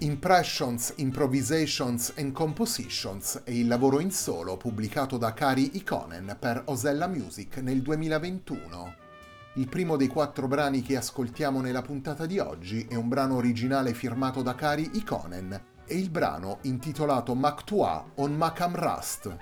Impressions, Improvisations and Compositions è il lavoro in solo pubblicato da Kari Ikonen per Osella Music nel 2021. Il primo dei quattro brani che ascoltiamo nella puntata di oggi è un brano originale firmato da Kari Ikonen e il brano intitolato Maktua on Makam Rust.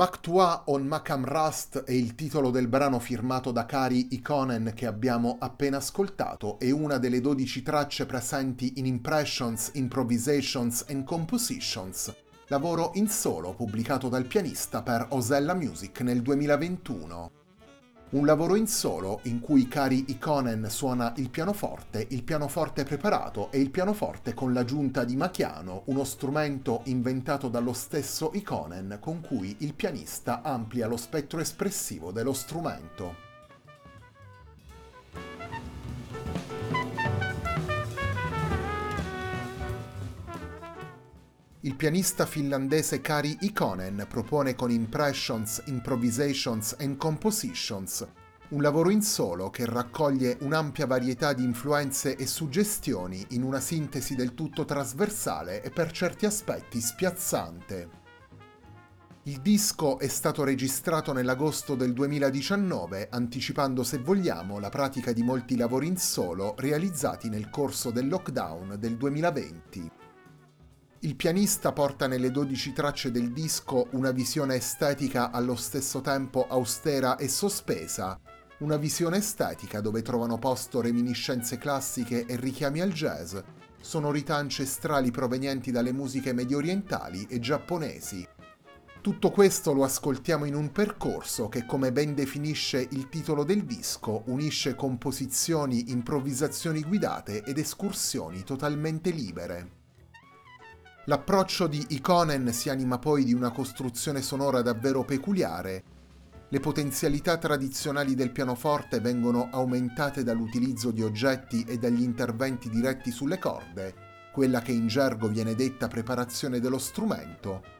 Maktua on Makam Rust è il titolo del brano firmato da Kari Ikonen che abbiamo appena ascoltato e una delle 12 tracce presenti in Impressions, Improvisations and Compositions, lavoro in solo pubblicato dal pianista per Osella Music nel 2021. Un lavoro in solo in cui Kari Ikonen suona il pianoforte, il pianoforte preparato e il pianoforte con l'aggiunta di Machiano, uno strumento inventato dallo stesso Ikonen con cui il pianista amplia lo spettro espressivo dello strumento. Il pianista finlandese Kari Ikonen propone con Impressions, Improvisations and Compositions un lavoro in solo che raccoglie un'ampia varietà di influenze e suggestioni in una sintesi del tutto trasversale e per certi aspetti spiazzante. Il disco è stato registrato nell'agosto del 2019, anticipando se vogliamo la pratica di molti lavori in solo realizzati nel corso del lockdown del 2020. Il pianista porta nelle 12 tracce del disco una visione estetica allo stesso tempo austera e sospesa, una visione estetica dove trovano posto reminiscenze classiche e richiami al jazz, sonorità ancestrali provenienti dalle musiche medio orientali e giapponesi. Tutto questo lo ascoltiamo in un percorso che, come ben definisce il titolo del disco, unisce composizioni, improvvisazioni guidate ed escursioni totalmente libere. L'approccio di Ikonen si anima poi di una costruzione sonora davvero peculiare. Le potenzialità tradizionali del pianoforte vengono aumentate dall'utilizzo di oggetti e dagli interventi diretti sulle corde, quella che in gergo viene detta preparazione dello strumento,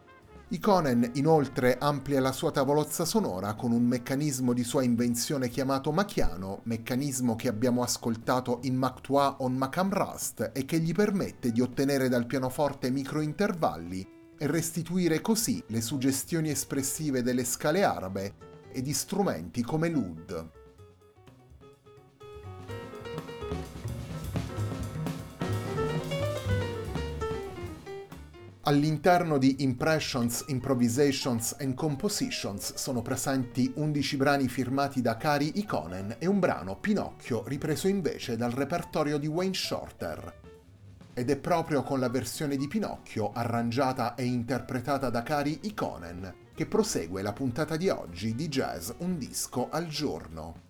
Iconen inoltre amplia la sua tavolozza sonora con un meccanismo di sua invenzione chiamato Machiano, meccanismo che abbiamo ascoltato in Mactua on Macam Rust e che gli permette di ottenere dal pianoforte microintervalli e restituire così le suggestioni espressive delle scale arabe e di strumenti come l'oud. All'interno di Impressions, Improvisations and Compositions sono presenti 11 brani firmati da Kari Ikonen e un brano Pinocchio ripreso invece dal repertorio di Wayne Shorter. Ed è proprio con la versione di Pinocchio, arrangiata e interpretata da Kari Ikonen, che prosegue la puntata di oggi di Jazz Un disco al giorno.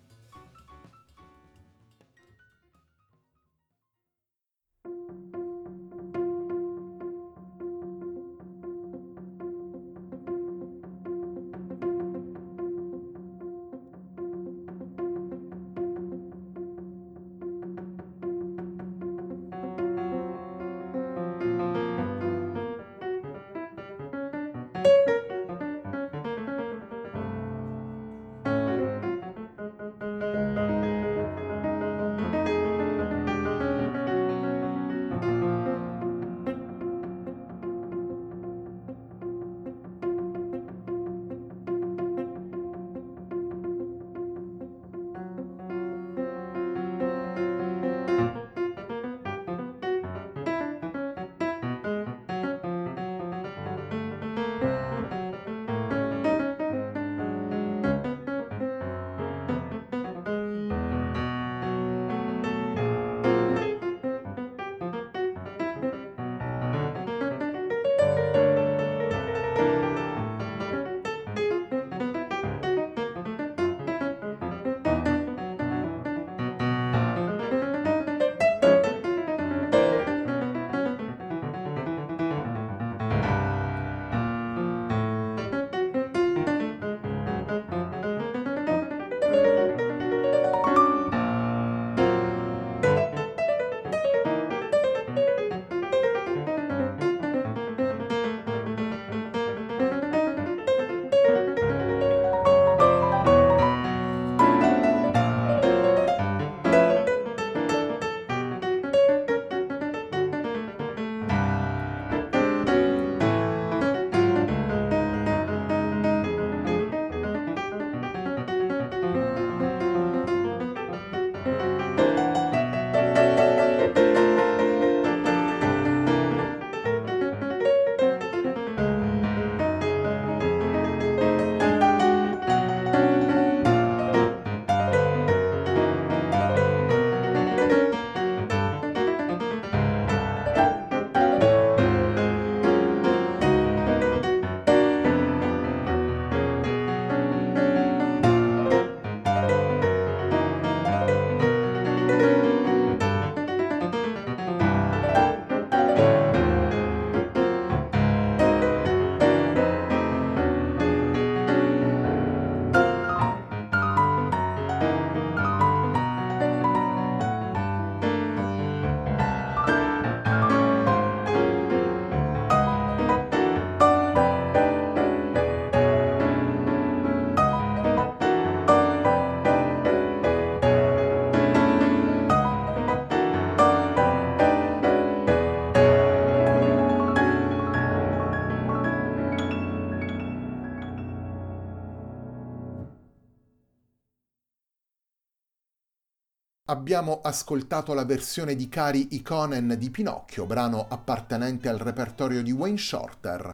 Abbiamo ascoltato la versione di Cari Ikonen di Pinocchio, brano appartenente al repertorio di Wayne Shorter.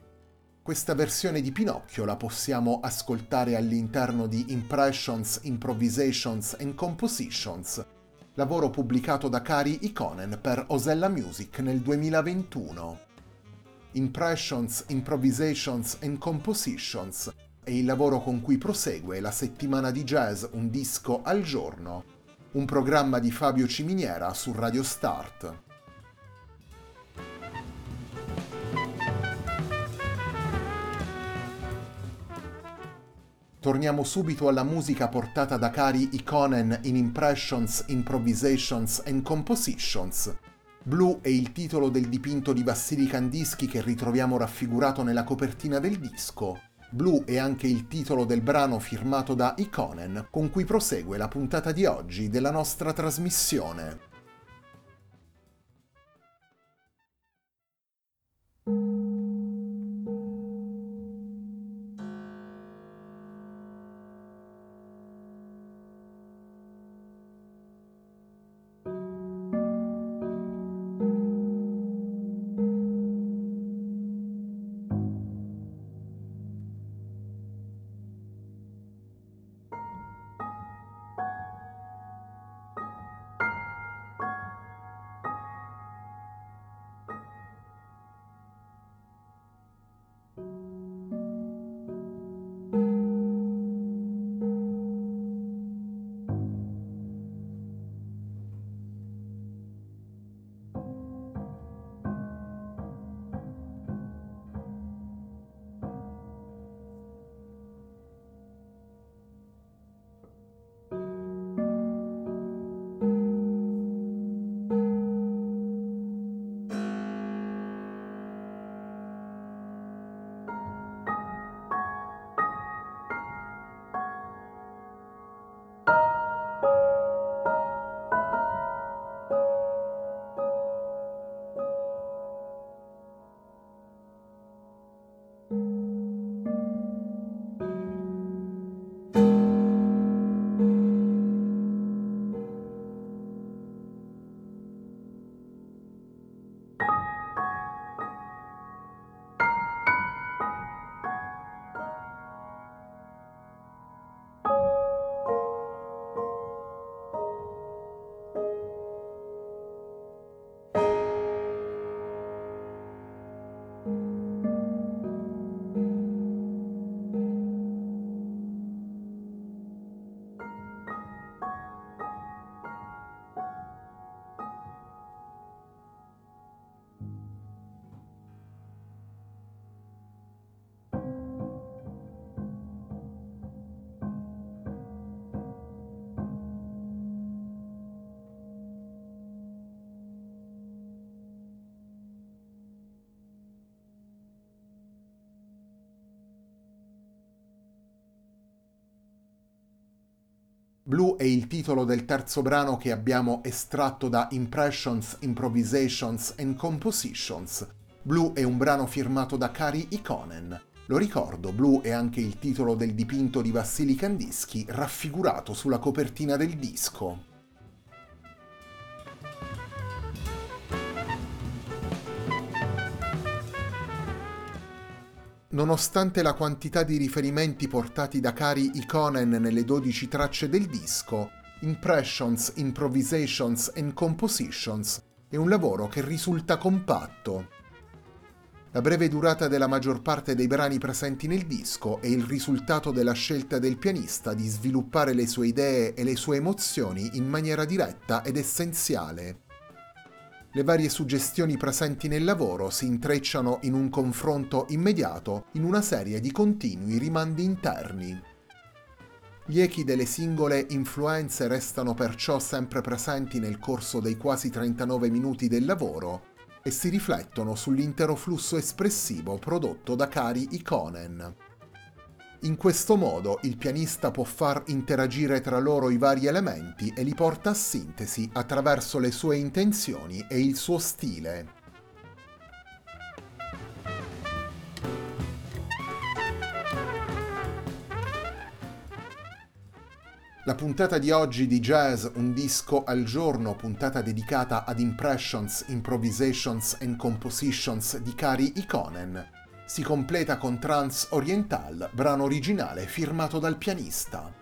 Questa versione di Pinocchio la possiamo ascoltare all'interno di Impressions, Improvisations and Compositions, lavoro pubblicato da Cari Ikonen per Osella Music nel 2021. Impressions, Improvisations and Compositions è il lavoro con cui prosegue la settimana di jazz Un disco al giorno un programma di Fabio Ciminiera su Radio Start. Torniamo subito alla musica portata da Cari Ikonen in Impressions, Improvisations and Compositions. Blue è il titolo del dipinto di Vassili Kandinsky che ritroviamo raffigurato nella copertina del disco. Blue è anche il titolo del brano firmato da Iconen, con cui prosegue la puntata di oggi della nostra trasmissione. Blue è il titolo del terzo brano che abbiamo estratto da Impressions, Improvisations and Compositions. Blue è un brano firmato da Kari Ikonen. Lo ricordo, Blue è anche il titolo del dipinto di Vassili Kandinsky raffigurato sulla copertina del disco. Nonostante la quantità di riferimenti portati da Cari Ikonen nelle 12 tracce del disco, Impressions, Improvisations and Compositions è un lavoro che risulta compatto. La breve durata della maggior parte dei brani presenti nel disco è il risultato della scelta del pianista di sviluppare le sue idee e le sue emozioni in maniera diretta ed essenziale. Le varie suggestioni presenti nel lavoro si intrecciano in un confronto immediato in una serie di continui rimandi interni. Gli echi delle singole influenze restano perciò sempre presenti nel corso dei quasi 39 minuti del lavoro e si riflettono sull'intero flusso espressivo prodotto da Kari Ikonen. In questo modo il pianista può far interagire tra loro i vari elementi e li porta a sintesi attraverso le sue intenzioni e il suo stile. La puntata di oggi di Jazz Un disco al giorno, puntata dedicata ad impressions, improvisations and compositions di Kari Ikonen, si completa con Trans Oriental, brano originale firmato dal pianista.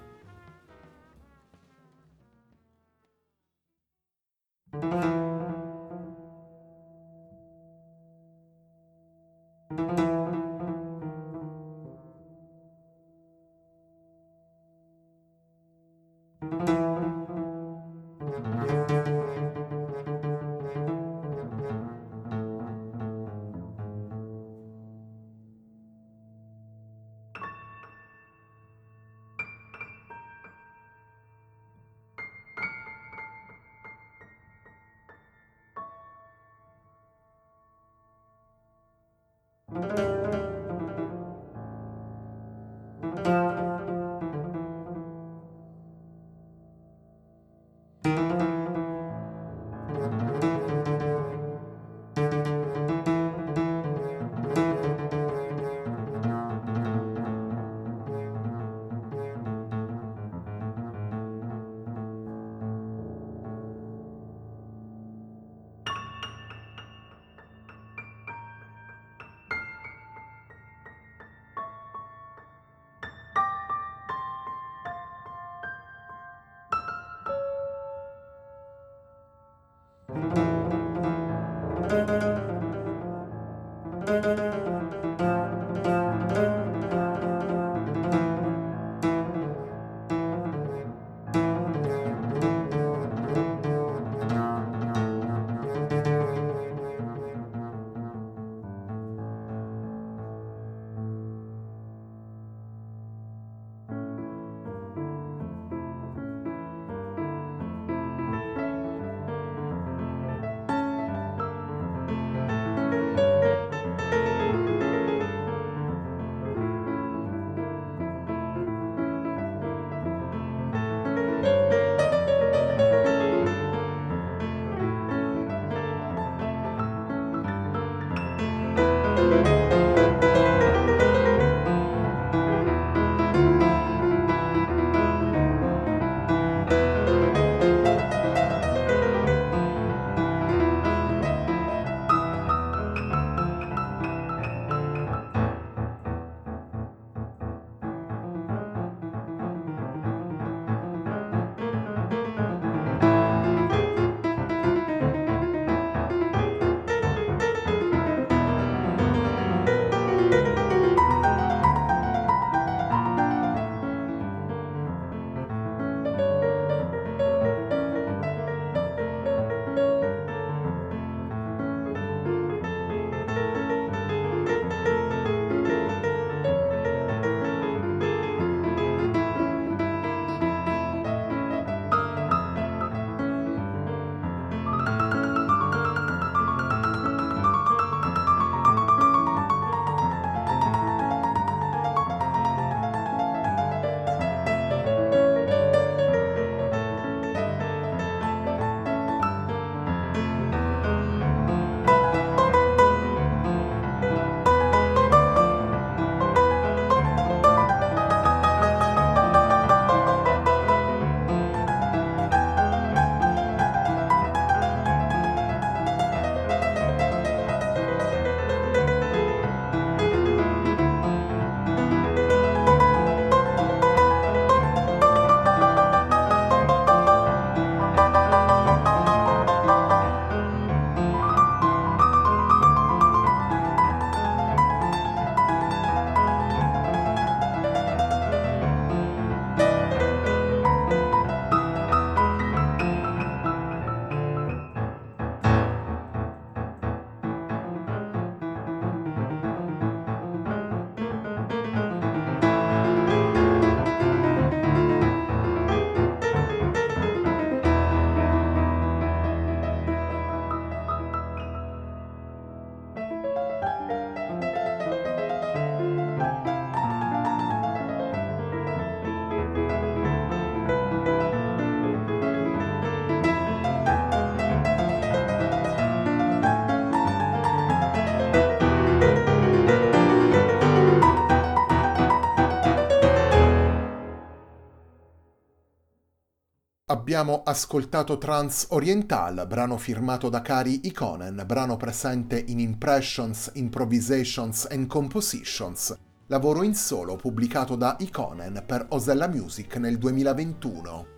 Abbiamo ascoltato Trans Oriental, brano firmato da Kari Ikonen, brano presente in Impressions, Improvisations and Compositions, lavoro in solo pubblicato da Ikonen per Osella Music nel 2021.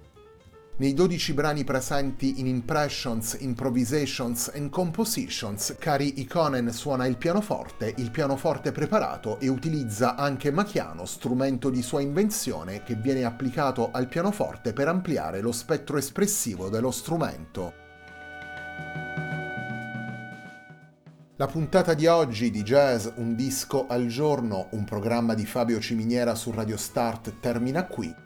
Nei 12 brani presenti in Impressions, Improvisations and Compositions, Kari Ikonen suona il pianoforte, il pianoforte preparato e utilizza anche Machiano, strumento di sua invenzione che viene applicato al pianoforte per ampliare lo spettro espressivo dello strumento. La puntata di oggi di Jazz Un disco al giorno, un programma di Fabio Ciminiera su Radio Start termina qui.